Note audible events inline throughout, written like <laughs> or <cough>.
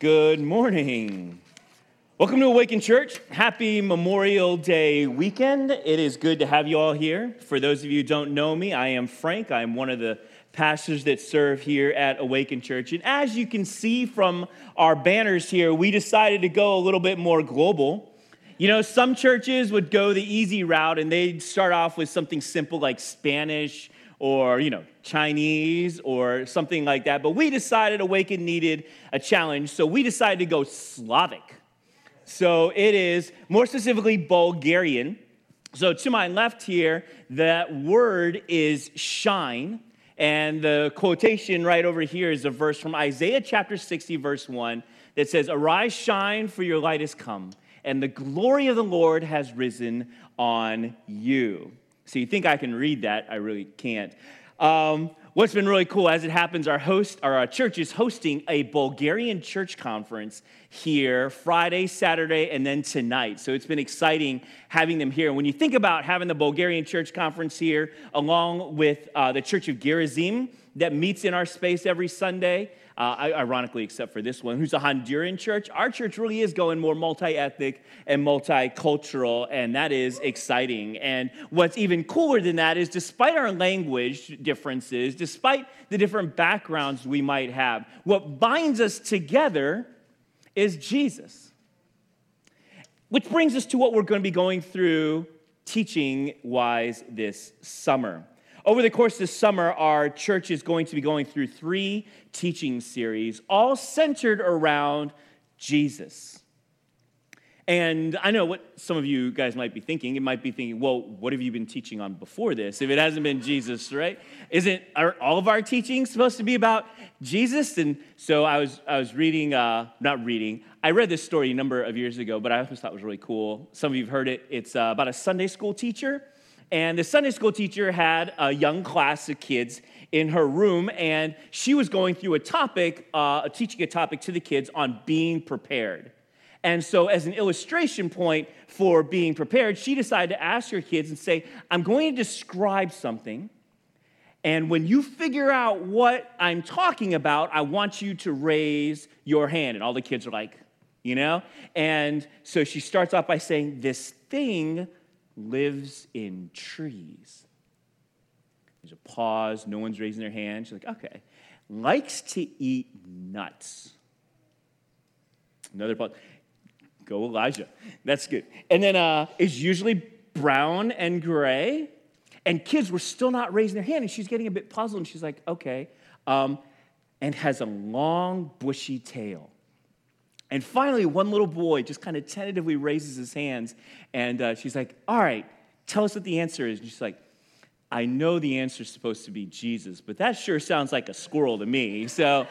Good morning. Welcome to Awaken Church. Happy Memorial Day weekend. It is good to have you all here. For those of you who don't know me, I am Frank. I'm one of the pastors that serve here at Awaken Church. And as you can see from our banners here, we decided to go a little bit more global. You know, some churches would go the easy route and they'd start off with something simple like Spanish or, you know, Chinese or something like that. But we decided Awaken needed a challenge, so we decided to go Slavic. So it is more specifically Bulgarian. So to my left here, that word is shine. And the quotation right over here is a verse from Isaiah chapter 60, verse 1, that says, Arise, shine, for your light has come, and the glory of the Lord has risen on you. So you think I can read that? I really can't. Um, what's been really cool, as it happens, our host, our church is hosting a Bulgarian church conference here Friday, Saturday, and then tonight. So it's been exciting having them here. And when you think about having the Bulgarian church conference here, along with uh, the Church of Gerizim that meets in our space every Sunday, uh, ironically, except for this one, who's a Honduran church. Our church really is going more multi ethnic and multicultural, and that is exciting. And what's even cooler than that is despite our language differences, despite the different backgrounds we might have, what binds us together is Jesus. Which brings us to what we're going to be going through teaching wise this summer. Over the course of the summer, our church is going to be going through three teaching series, all centered around Jesus. And I know what some of you guys might be thinking. It might be thinking, well, what have you been teaching on before this? If it hasn't been Jesus, right? Isn't all of our teachings supposed to be about Jesus? And so I was, I was reading, uh, not reading, I read this story a number of years ago, but I always thought it was really cool. Some of you have heard it. It's uh, about a Sunday school teacher and the Sunday school teacher had a young class of kids in her room, and she was going through a topic, uh, teaching a topic to the kids on being prepared. And so, as an illustration point for being prepared, she decided to ask her kids and say, I'm going to describe something. And when you figure out what I'm talking about, I want you to raise your hand. And all the kids are like, you know? And so she starts off by saying, This thing lives in trees. There's a pause, no one's raising their hand. She's like, okay. Likes to eat nuts. Another pause. Go Elijah. That's good. And then uh, is usually brown and gray. And kids were still not raising their hand, and she's getting a bit puzzled, and she's like, okay. Um, and has a long, bushy tail. And finally, one little boy just kind of tentatively raises his hands, and uh, she's like, All right, tell us what the answer is. And she's like, I know the answer is supposed to be Jesus, but that sure sounds like a squirrel to me. <laughs> So,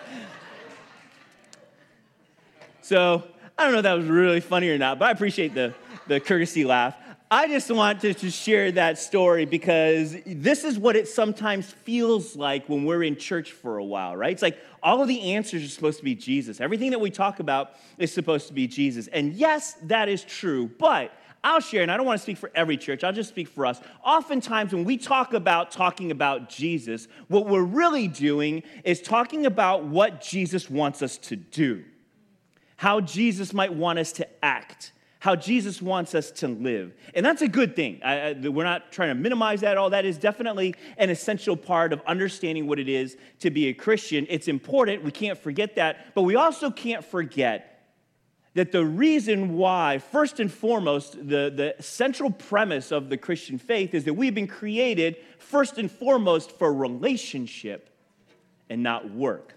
so I don't know if that was really funny or not, but I appreciate the, the courtesy laugh. I just wanted to, share that story because this is what it sometimes feels like when we're in church for a while, right? It's like all of the answers are supposed to be Jesus. Everything that we talk about is supposed to be Jesus. And yes, that is true, but I'll share, and I don't want to speak for every church, I'll just speak for us. Oftentimes, when we talk about talking about Jesus, what we're really doing is talking about what Jesus wants us to do, how Jesus might want us to act how Jesus wants us to live. And that's a good thing. I, I, we're not trying to minimize that at all. That is definitely an essential part of understanding what it is to be a Christian. It's important. We can't forget that. But we also can't forget that the reason why, first and foremost, the, the central premise of the Christian faith is that we've been created first and foremost for relationship and not work.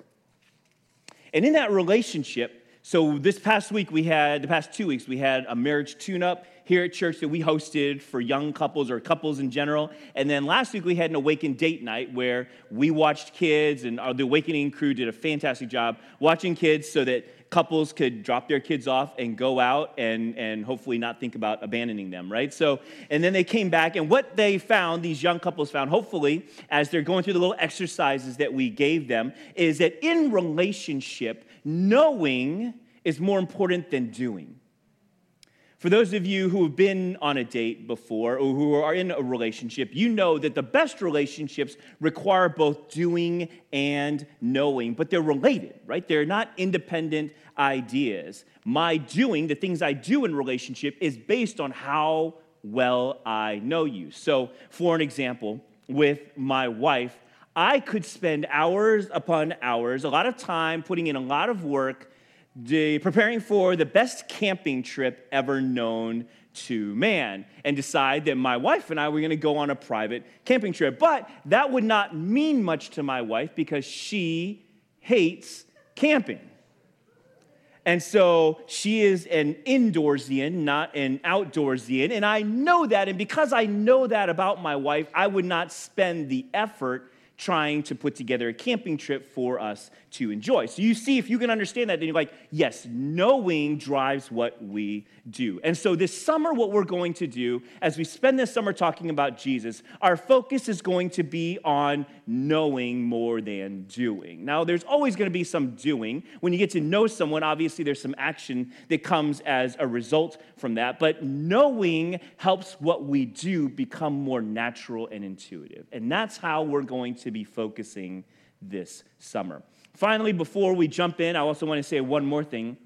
And in that relationship, so this past week we had, the past two weeks, we had a marriage tune-up here at church that we hosted for young couples or couples in general. And then last week we had an awakened date night where we watched kids and uh, the awakening crew did a fantastic job watching kids so that couples could drop their kids off and go out and, and hopefully not think about abandoning them, right? So, and then they came back, and what they found, these young couples found, hopefully, as they're going through the little exercises that we gave them, is that in relationship, knowing is more important than doing. For those of you who have been on a date before or who are in a relationship, you know that the best relationships require both doing and knowing, but they're related, right? They're not independent ideas. My doing, the things I do in relationship, is based on how well I know you. So, for an example, with my wife, I could spend hours upon hours, a lot of time putting in a lot of work the, preparing for the best camping trip ever known to man and decide that my wife and I were going to go on a private camping trip. But that would not mean much to my wife because she hates camping. And so she is an indoorsian, not an outdoorsian. And I know that. And because I know that about my wife, I would not spend the effort trying to put together a camping trip for us to enjoy. So you see, if you can understand that, then you're like, yes, knowing drives what we do. And so this summer, what we're going to do as we spend this summer talking about Jesus, our focus is going to be on knowing more than doing. Now, there's always going to be some doing. When you get to know someone, obviously there's some action that comes as a result from that. But knowing helps what we do become more natural and intuitive. And that's how we're going to be focusing this summer. Finally, before we jump in, I also want to say one more thing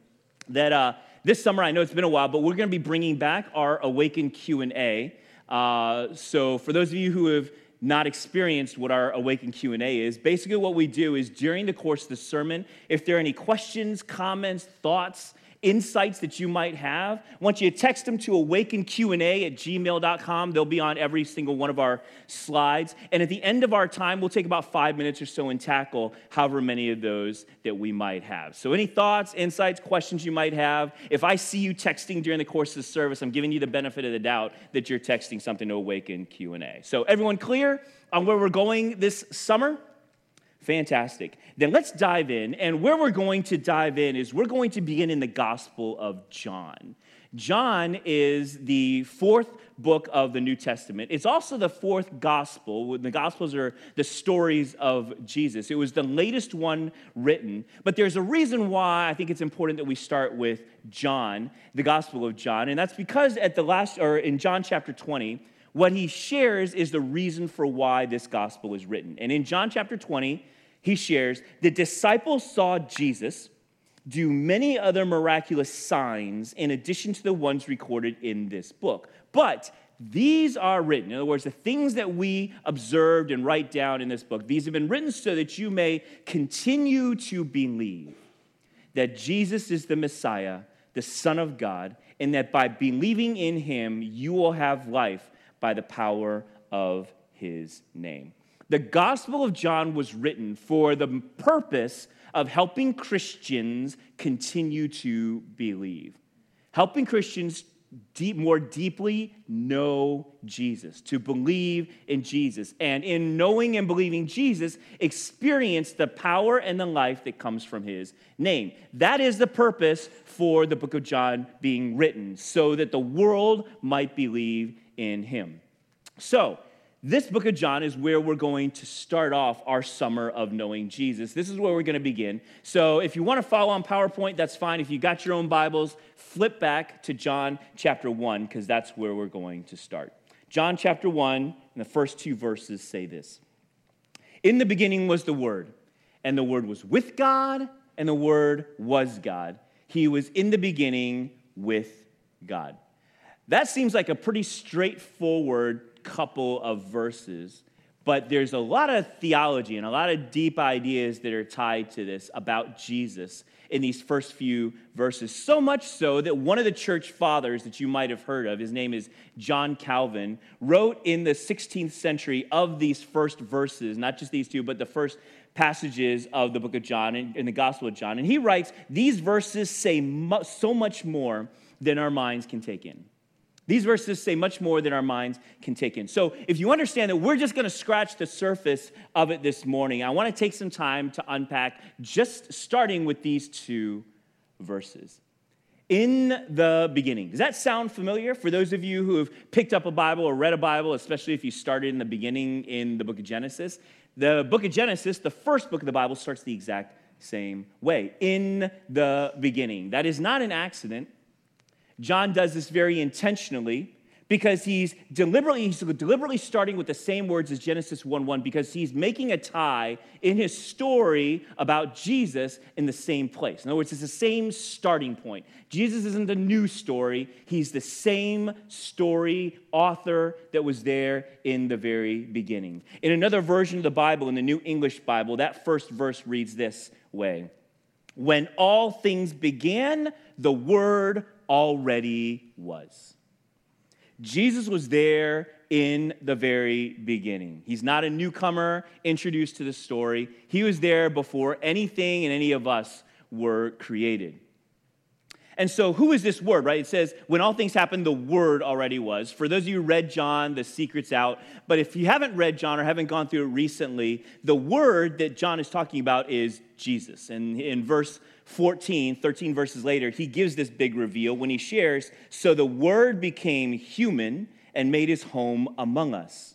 that uh, this summer, I know it's been a while, but we're going to be bringing back our Awaken Q&A. Uh, so for those of you who have not experienced what our Awaken Q&A is, basically what we do is during the course of the sermon, if there are any questions, comments, thoughts, insights that you might have, I want you to text them to awakenqa at gmail.com. They'll be on every single one of our slides. And at the end of our time, we'll take about five minutes or so and tackle however many of those that we might have. So any thoughts, insights, questions you might have, if I see you texting during the course of the service, I'm giving you the benefit of the doubt that you're texting something to Awaken Q&A. So everyone clear on where we're going this summer? Fantastic. Then let's dive in. And where we're going to dive in is we're going to begin in the Gospel of John. John is the fourth book of the New Testament. It's also the fourth gospel. The gospels are the stories of Jesus. It was the latest one written, but there's a reason why I think it's important that we start with John, the Gospel of John, and that's because at the last or in John chapter 20, what he shares is the reason for why this gospel is written. And in John chapter 20, he shares the disciples saw Jesus do many other miraculous signs in addition to the ones recorded in this book. But these are written. In other words, the things that we observed and write down in this book, these have been written so that you may continue to believe that Jesus is the Messiah, the Son of God, and that by believing in him, you will have life by the power of his name. The Gospel of John was written for the purpose of helping Christians continue to believe, helping Christians deep, more deeply know Jesus, to believe in Jesus, and in knowing and believing Jesus, experience the power and the life that comes from his name. That is the purpose for the book of John being written, so that the world might believe in him. So, this book of John is where we're going to start off our summer of knowing Jesus. This is where we're going to begin. So, if you want to follow on PowerPoint, that's fine. If you got your own Bibles, flip back to John chapter 1, because that's where we're going to start. John chapter 1, and the first two verses say this In the beginning was the Word, and the Word was with God, and the Word was God. He was in the beginning with God. That seems like a pretty straightforward couple of verses, but there's a lot of theology and a lot of deep ideas that are tied to this about Jesus in these first few verses. So much so that one of the church fathers that you might have heard of, his name is John Calvin, wrote in the 16th century of these first verses, not just these two, but the first passages of the book of John in, the Gospel of John. And he writes, These verses say so much more than our minds can take in. These verses say much more than our minds can take in. So, if you understand that we're just going to scratch the surface of it this morning, I want to take some time to unpack just starting with these two verses. In the beginning. Does that sound familiar for those of you who have picked up a Bible or read a Bible, especially if you started in the beginning in the book of Genesis? The book of Genesis, the first book of the Bible, starts the exact same way. In the beginning. That is not an accident. John does this very intentionally because he's deliberately he's deliberately starting with the same words as Genesis 1:1 because he's making a tie in his story about Jesus in the same place. In other words, it's the same starting point. Jesus isn't a new story, he's the same story author that was there in the very beginning. In another version of the Bible in the New English Bible, that first verse reads this way. When all things began, the word already was. Jesus was there in the very beginning. He's not a newcomer introduced to the story. He was there before anything and any of us were created. And so, who is this word, right? It says, when all things happened, the word already was. For those of you who read John, the secret's out. But if you haven't read John or haven't gone through it recently, the word that John is talking about is Jesus. And in verse 14, 13 verses later, he gives this big reveal when he shares So the Word became human and made his home among us.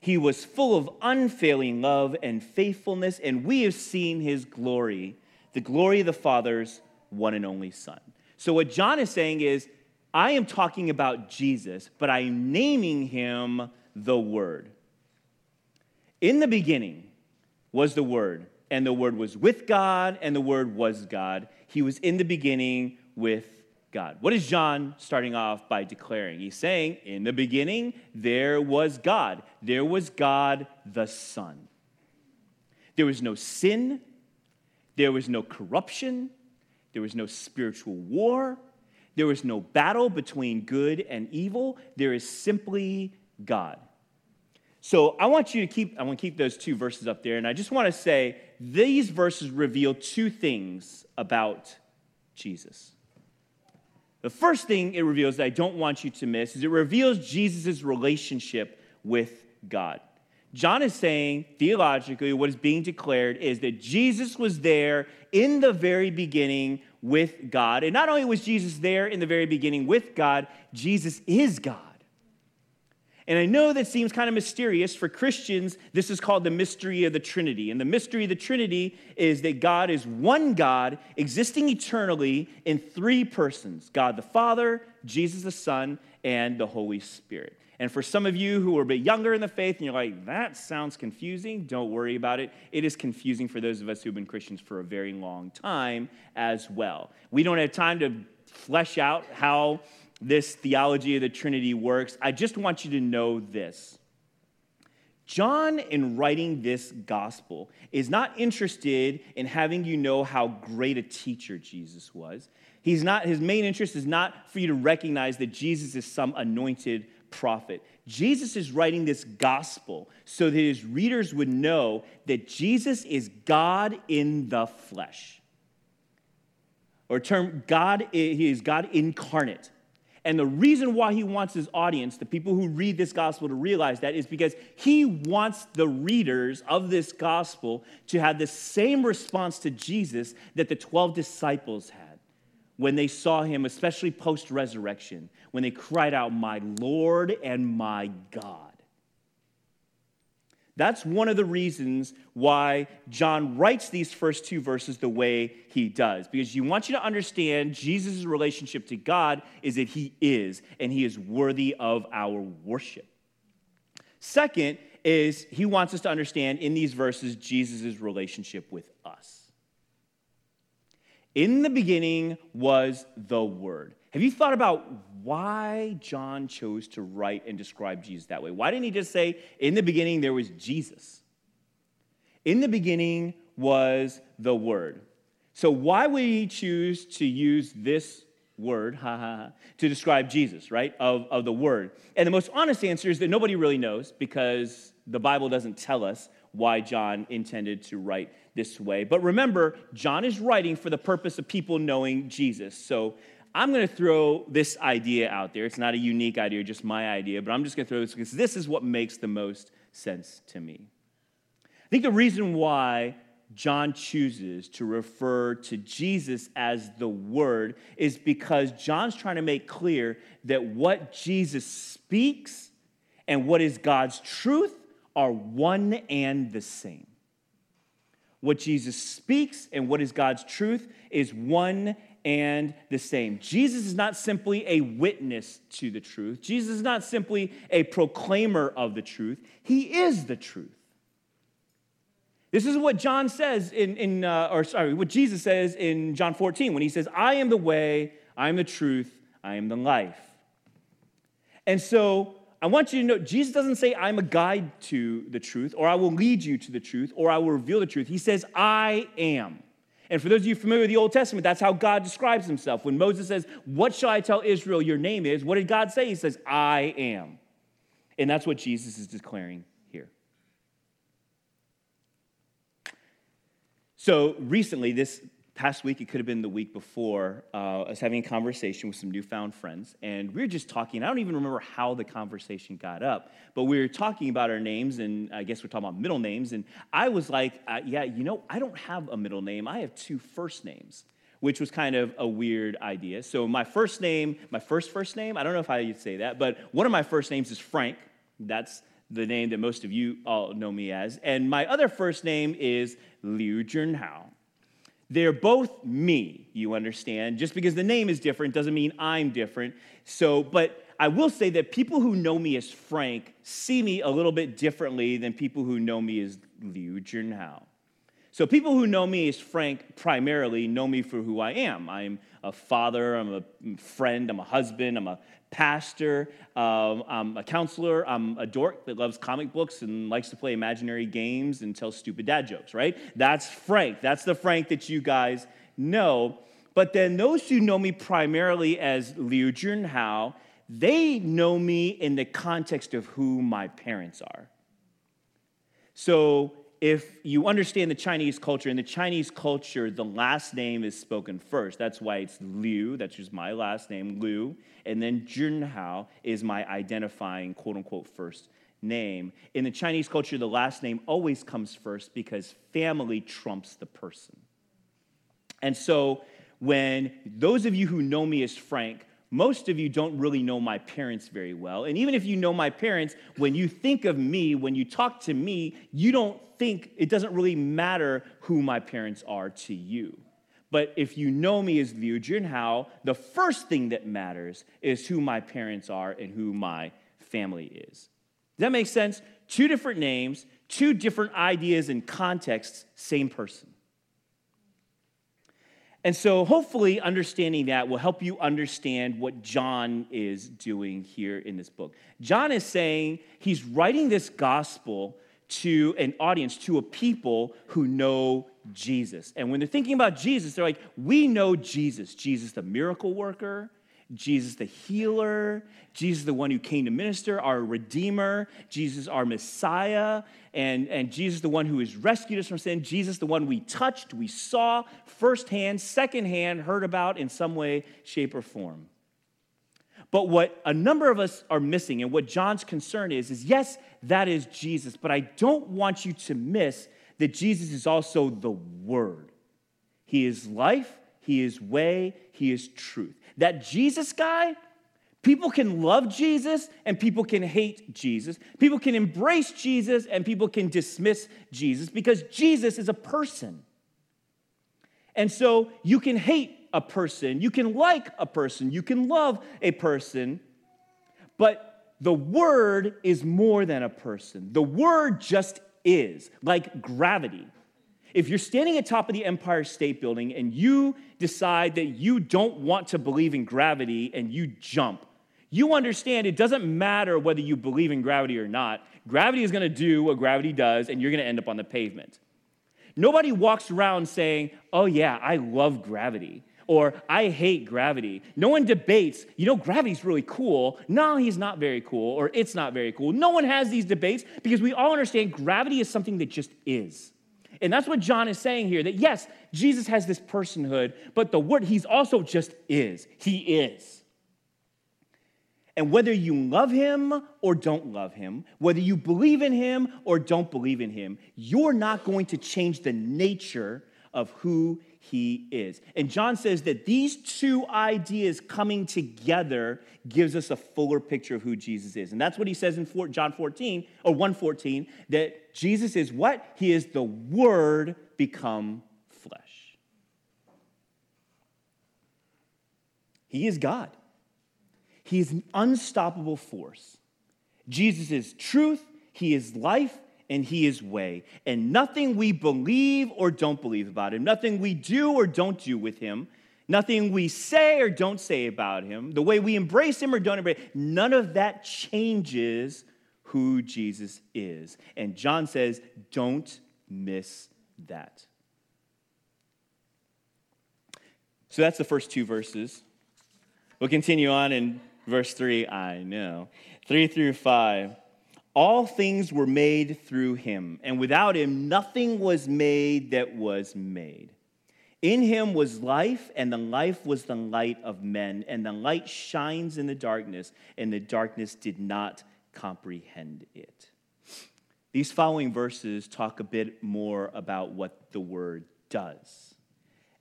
He was full of unfailing love and faithfulness, and we have seen his glory, the glory of the Father's one and only Son. So, what John is saying is, I am talking about Jesus, but I'm naming him the Word. In the beginning was the Word and the Word was with God, and the Word was God. He was in the beginning with God. What is John starting off by declaring? He's saying, In the beginning, there was God. There was God the Son. There was no sin, there was no corruption, there was no spiritual war, there was no battle between good and evil. There is simply God. So I want you to keep, I want to keep those two verses up there, and I just want to say these verses reveal two things about Jesus. The first thing it reveals that I don't want you to miss is it reveals Jesus' relationship with God. John is saying, theologically, what is being declared is that Jesus was there in the very beginning with God. And not only was Jesus there in the very beginning with God, Jesus is God. And I know that seems kind of mysterious. For Christians, this is called the mystery of the Trinity. And the mystery of the Trinity is that God is one God existing eternally in three persons God the Father, Jesus the Son, and the Holy Spirit. And for some of you who are a bit younger in the faith and you're like, that sounds confusing, don't worry about it. It is confusing for those of us who've been Christians for a very long time as well. We don't have time to flesh out how this theology of the Trinity works, I just want you to know this. John, in writing this gospel, is not interested in having you know how great a teacher Jesus was. He's not, his main interest is not for you to recognize that Jesus is some anointed prophet. Jesus is writing this gospel so that his readers would know that Jesus is God in the flesh. Or term God, he is God incarnate. And the reason why he wants his audience, the people who read this gospel, to realize that is because he wants the readers of this gospel to have the same response to Jesus that the 12 disciples had when they saw him, especially post resurrection, when they cried out, My Lord and my God. That's one of the reasons why John writes these first two verses the way he does. Because you want you to understand Jesus' relationship to God is that he is, and he is worthy of our worship. Second is he wants us to understand in these verses Jesus' relationship with us. In the beginning was the Word. Have you thought about why John chose to write and describe Jesus that way? Why didn't he just say, in the beginning there was Jesus? In the beginning was the Word. So, why would he choose to use this word, <laughs> ha ha, ha to describe Jesus, right? Of, of the Word. And the most honest answer is that nobody really knows because the Bible doesn't tell us why John intended to write this way. But remember, John is writing for the purpose of people knowing Jesus. So, I'm going to throw this idea out there. It's not a unique idea, just my idea, but I'm just going to throw this because this is what makes the most sense to me. I think the reason why John chooses to refer to Jesus as the Word is because John's trying to make clear that what Jesus speaks and what is God's truth are one and the same. What Jesus speaks and what is God's truth is one and the same. Jesus is not simply a witness to the truth, Jesus is not simply a proclaimer of the truth, he is the truth. This is what John says in, in uh, or sorry, what Jesus says in John 14 when he says, I am the way, I am the truth, I am the life. And so I want you to know Jesus doesn't say, I'm a guide to the truth, or I will lead you to the truth, or I will reveal the truth. He says, I am. And for those of you familiar with the Old Testament, that's how God describes himself. When Moses says, What shall I tell Israel your name is? What did God say? He says, I am. And that's what Jesus is declaring here. So recently, this past week, it could have been the week before, uh, I was having a conversation with some newfound friends, and we were just talking. I don't even remember how the conversation got up, but we were talking about our names, and I guess we're talking about middle names. And I was like, uh, yeah, you know, I don't have a middle name, I have two first names. Which was kind of a weird idea. So, my first name, my first first name, I don't know if I would say that, but one of my first names is Frank. That's the name that most of you all know me as. And my other first name is Liu Junhao. They're both me, you understand. Just because the name is different doesn't mean I'm different. So, but I will say that people who know me as Frank see me a little bit differently than people who know me as Liu Junhao. So, people who know me as Frank primarily know me for who I am. I'm a father, I'm a friend, I'm a husband, I'm a pastor, um, I'm a counselor, I'm a dork that loves comic books and likes to play imaginary games and tell stupid dad jokes, right? That's Frank. That's the Frank that you guys know. But then those who know me primarily as Liu Junhao, they know me in the context of who my parents are. So if you understand the Chinese culture, in the Chinese culture, the last name is spoken first. That's why it's Liu, that's just my last name, Liu. And then Junhao is my identifying quote unquote first name. In the Chinese culture, the last name always comes first because family trumps the person. And so when those of you who know me as Frank, most of you don't really know my parents very well. And even if you know my parents, when you think of me, when you talk to me, you don't think, it doesn't really matter who my parents are to you. But if you know me as Liu Junhao, the first thing that matters is who my parents are and who my family is. Does that make sense? Two different names, two different ideas and contexts, same person. And so, hopefully, understanding that will help you understand what John is doing here in this book. John is saying he's writing this gospel to an audience, to a people who know Jesus. And when they're thinking about Jesus, they're like, we know Jesus. Jesus, the miracle worker, Jesus the healer, Jesus the one who came to minister, our Redeemer, Jesus our Messiah, and, and Jesus the one who has rescued us from sin, Jesus the one we touched, we saw firsthand, secondhand, heard about in some way, shape, or form. But what a number of us are missing, and what John's concern is, is yes, that is Jesus, but I don't want you to miss that Jesus is also the Word. He is life, He is way, He is truth. That Jesus guy, people can love Jesus and people can hate Jesus. People can embrace Jesus and people can dismiss Jesus because Jesus is a person. And so you can hate a person, you can like a person, you can love a person, but the word is more than a person. The word just is, like gravity. If you're standing atop of the Empire State Building and you decide that you don't want to believe in gravity and you jump, you understand it doesn't matter whether you believe in gravity or not. Gravity is going to do what gravity does, and you're going to end up on the pavement. Nobody walks around saying, Oh, yeah, I love gravity, or I hate gravity. No one debates, you know, gravity's really cool. No, he's not very cool, or it's not very cool. No one has these debates because we all understand gravity is something that just is. And that's what John is saying here that yes, Jesus has this personhood, but the word, he's also just is. He is. And whether you love him or don't love him, whether you believe in him or don't believe in him, you're not going to change the nature of who he is. And John says that these two ideas coming together gives us a fuller picture of who Jesus is. And that's what he says in John 14 or 114 that Jesus is what? He is the word become flesh. He is God. He is an unstoppable force. Jesus is truth, He is life, and He is way. And nothing we believe or don't believe about Him, nothing we do or don't do with Him, nothing we say or don't say about Him, the way we embrace Him or don't embrace, none of that changes who Jesus is. And John says, don't miss that. So that's the first two verses. We'll continue on in verse 3. I know. 3 through 5. All things were made through him, and without him, nothing was made that was made. In him was life, and the life was the light of men, and the light shines in the darkness, and the darkness did not comprehend it. These following verses talk a bit more about what the word does.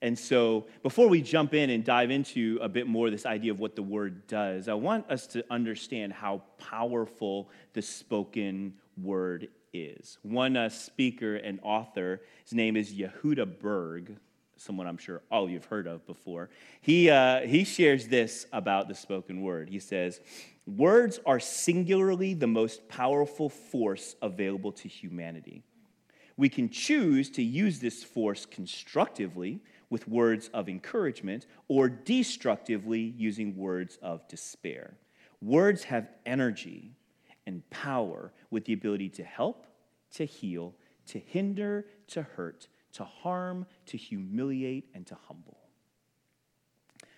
And so, before we jump in and dive into a bit more this idea of what the word does, I want us to understand how powerful the spoken word is. One uh, speaker and author, his name is Yehuda Berg, someone I'm sure all of you have heard of before. He, uh, he shares this about the spoken word. He says, Words are singularly the most powerful force available to humanity. We can choose to use this force constructively with words of encouragement or destructively using words of despair. Words have energy and power with the ability to help, to heal, to hinder, to hurt, to harm, to humiliate, and to humble.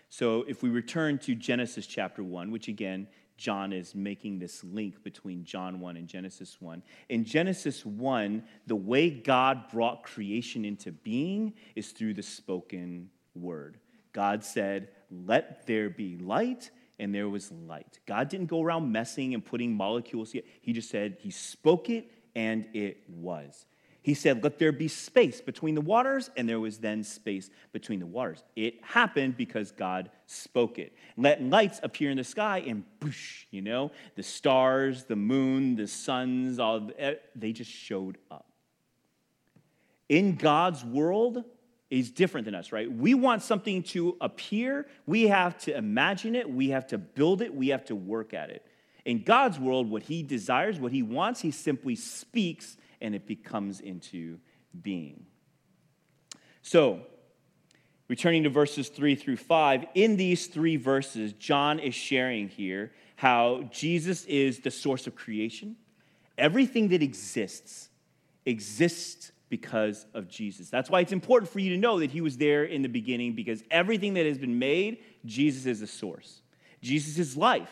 So if we return to Genesis chapter 1, which again John is making this link between John 1 and Genesis 1. In Genesis 1, the way God brought creation into being is through the spoken word. God said, Let there be light, and there was light. God didn't go around messing and putting molecules, He just said, He spoke it, and it was. He said, Let there be space between the waters, and there was then space between the waters. It happened because God spoke it. Let lights appear in the sky, and boosh, you know, the stars, the moon, the suns, all eh, they just showed up. In God's world, is different than us, right? We want something to appear, we have to imagine it, we have to build it, we have to work at it. In God's world, what He desires, what He wants, He simply speaks and it becomes into being. So, returning to verses three through five, in these three verses, John is sharing here how Jesus is the source of creation. Everything that exists exists because of Jesus. That's why it's important for you to know that he was there in the beginning because everything that has been made, Jesus is the source. Jesus is life.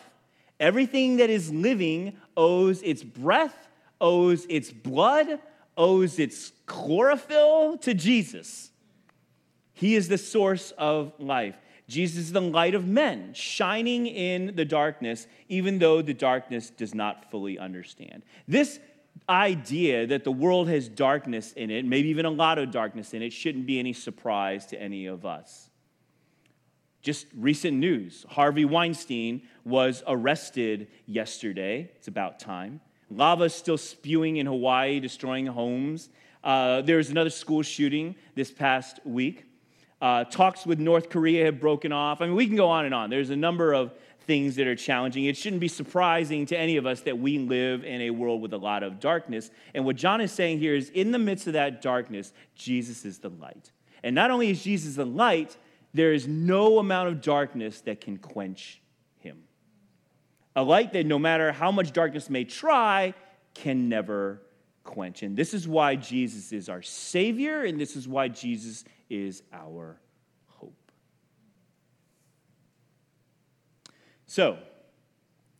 Everything that is living owes its breath owes its blood, owes its chlorophyll to Jesus. He is the source of life. Jesus is the light of men, shining in the darkness, even though the darkness does not fully understand. This idea that the world has darkness in it, maybe even a lot of darkness in it, shouldn't be any surprise to any of us. Just recent news Harvey Weinstein was arrested yesterday. It's about time. Lava is still spewing in Hawaii, destroying homes. Uh, there was another school shooting this past week. Uh, talks with North Korea have broken off. I mean, we can go on and on. There's a number of things that are challenging. It shouldn't be surprising to any of us that we live in a world with a lot of darkness. And what John is saying here is in the midst of that darkness, Jesus is the light. And not only is Jesus the light, there is no amount of darkness that can quench a light that no matter how much darkness may try, can never quench. And this is why Jesus is our Savior, and this is why Jesus is our hope. So,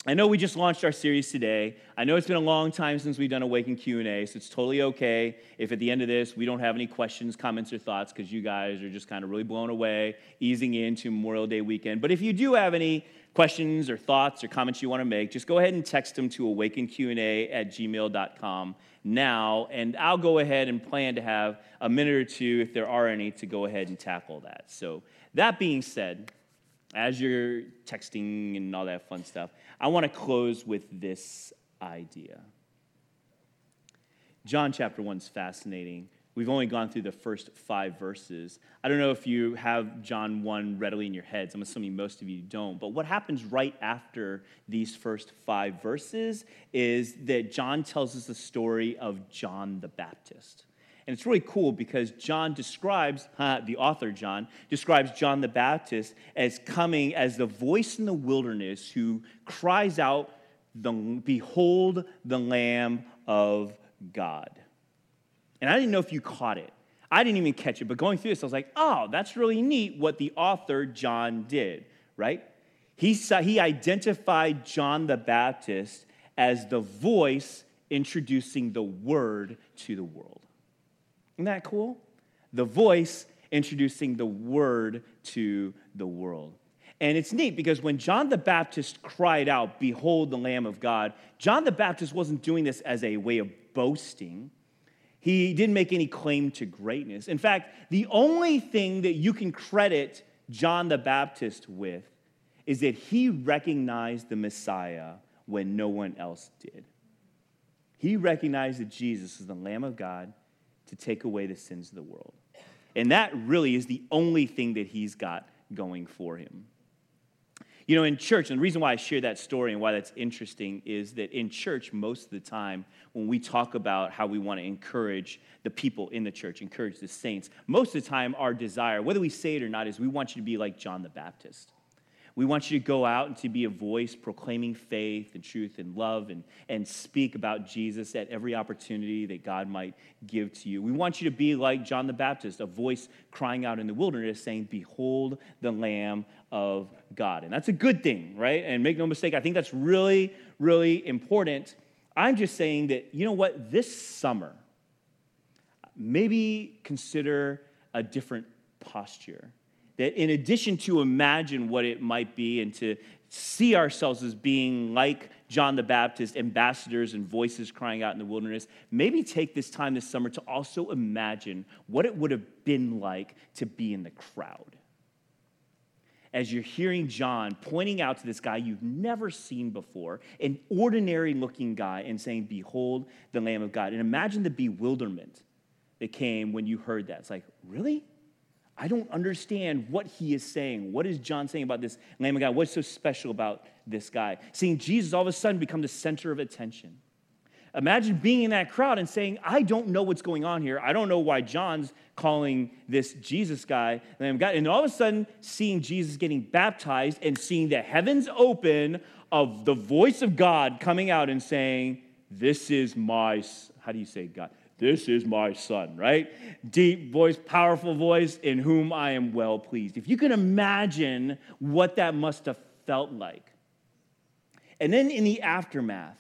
I know we just launched our series today. I know it's been a long time since we've done Awaken Q&A, so it's totally okay if at the end of this we don't have any questions, comments, or thoughts because you guys are just kind of really blown away, easing into Memorial Day weekend. But if you do have any questions or thoughts or comments you want to make, just go ahead and text them to awakenqa at gmail.com now, and I'll go ahead and plan to have a minute or two, if there are any, to go ahead and tackle that. So, that being said, as you're texting and all that fun stuff, I want to close with this idea. John chapter 1 is fascinating. We've only gone through the first five verses. I don't know if you have John 1 readily in your heads. I'm assuming most of you don't. But what happens right after these first five verses is that John tells us the story of John the Baptist. And it's really cool because John describes, <laughs> the author John, describes John the Baptist as coming as the voice in the wilderness who cries out, Behold the Lamb of God. And I didn't know if you caught it. I didn't even catch it, but going through this, I was like, oh, that's really neat what the author John did, right? He, saw, he identified John the Baptist as the voice introducing the word to the world. Isn't that cool? The voice introducing the word to the world. And it's neat because when John the Baptist cried out, Behold the Lamb of God, John the Baptist wasn't doing this as a way of boasting. He didn't make any claim to greatness. In fact, the only thing that you can credit John the Baptist with is that he recognized the Messiah when no one else did. He recognized that Jesus is the Lamb of God to take away the sins of the world. And that really is the only thing that he's got going for him. You know, in church, and the reason why I share that story and why that's interesting is that in church, most of the time, when we talk about how we want to encourage the people in the church, encourage the saints, most of the time, our desire, whether we say it or not, is we want you to be like John the Baptist. We want you to go out and to be a voice proclaiming faith and truth and love and, and speak about Jesus at every opportunity that God might give to you. We want you to be like John the Baptist, a voice crying out in the wilderness saying, Behold the Lamb of God. And that's a good thing, right? And make no mistake, I think that's really, really important. I'm just saying that, you know what, this summer, maybe consider a different posture that in addition to imagine what it might be and to see ourselves as being like John the Baptist, ambassadors and voices crying out in the wilderness, maybe take this time this summer to also imagine what it would have been like to be in the crowd. As you're hearing John pointing out to this guy you've never seen before, an ordinary looking guy, and saying, Behold the Lamb of God. And imagine the bewilderment that came when you heard that. It's like, really? I don't understand what he is saying. What is John saying about this Lamb of God? What's so special about this guy? Seeing Jesus all of a sudden become the center of attention. Imagine being in that crowd and saying, I don't know what's going on here. I don't know why John's calling this Jesus guy Lamb of God. And all of a sudden, seeing Jesus getting baptized and seeing the heavens open of the voice of God coming out and saying, This is my, how do you say God? This is my son, right? Deep voice, powerful voice, in whom I am well pleased. If you can imagine what that must have felt like. And then in the aftermath,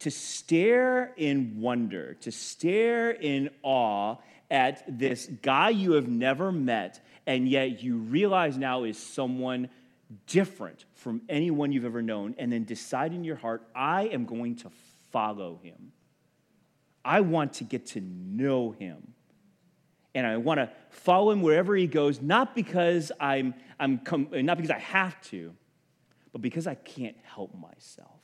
to stare in wonder, to stare in awe at this guy you have never met, and yet you realize now is someone different from anyone you've ever known, and then decide in your heart, I am going to follow him. I want to get to know him. And I want to follow him wherever he goes, not because I'm, I'm com- not because I have to, but because I can't help myself.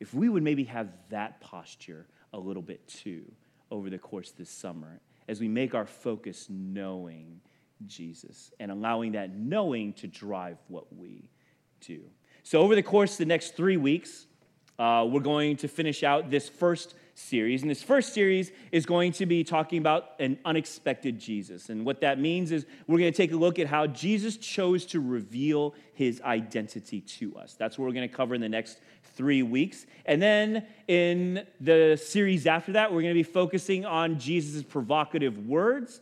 If we would maybe have that posture a little bit too over the course this summer, as we make our focus knowing Jesus and allowing that knowing to drive what we do. So, over the course of the next three weeks, uh, we're going to finish out this first series. And this first series is going to be talking about an unexpected Jesus. And what that means is we're going to take a look at how Jesus chose to reveal his identity to us. That's what we're going to cover in the next three weeks. And then in the series after that, we're going to be focusing on Jesus' provocative words,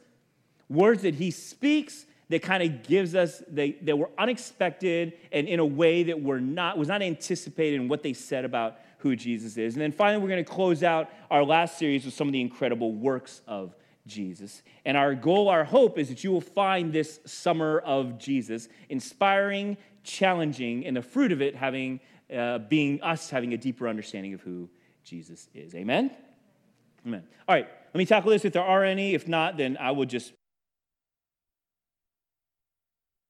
words that he speaks that kind of gives us they, that were unexpected and in a way that were not was not anticipated in what they said about who Jesus is. And then finally, we're going to close out our last series with some of the incredible works of Jesus. And our goal, our hope is that you will find this summer of Jesus inspiring, challenging, and the fruit of it having uh, being us having a deeper understanding of who Jesus is. Amen. Amen. All right, let me tackle this if there are any. If not, then I will just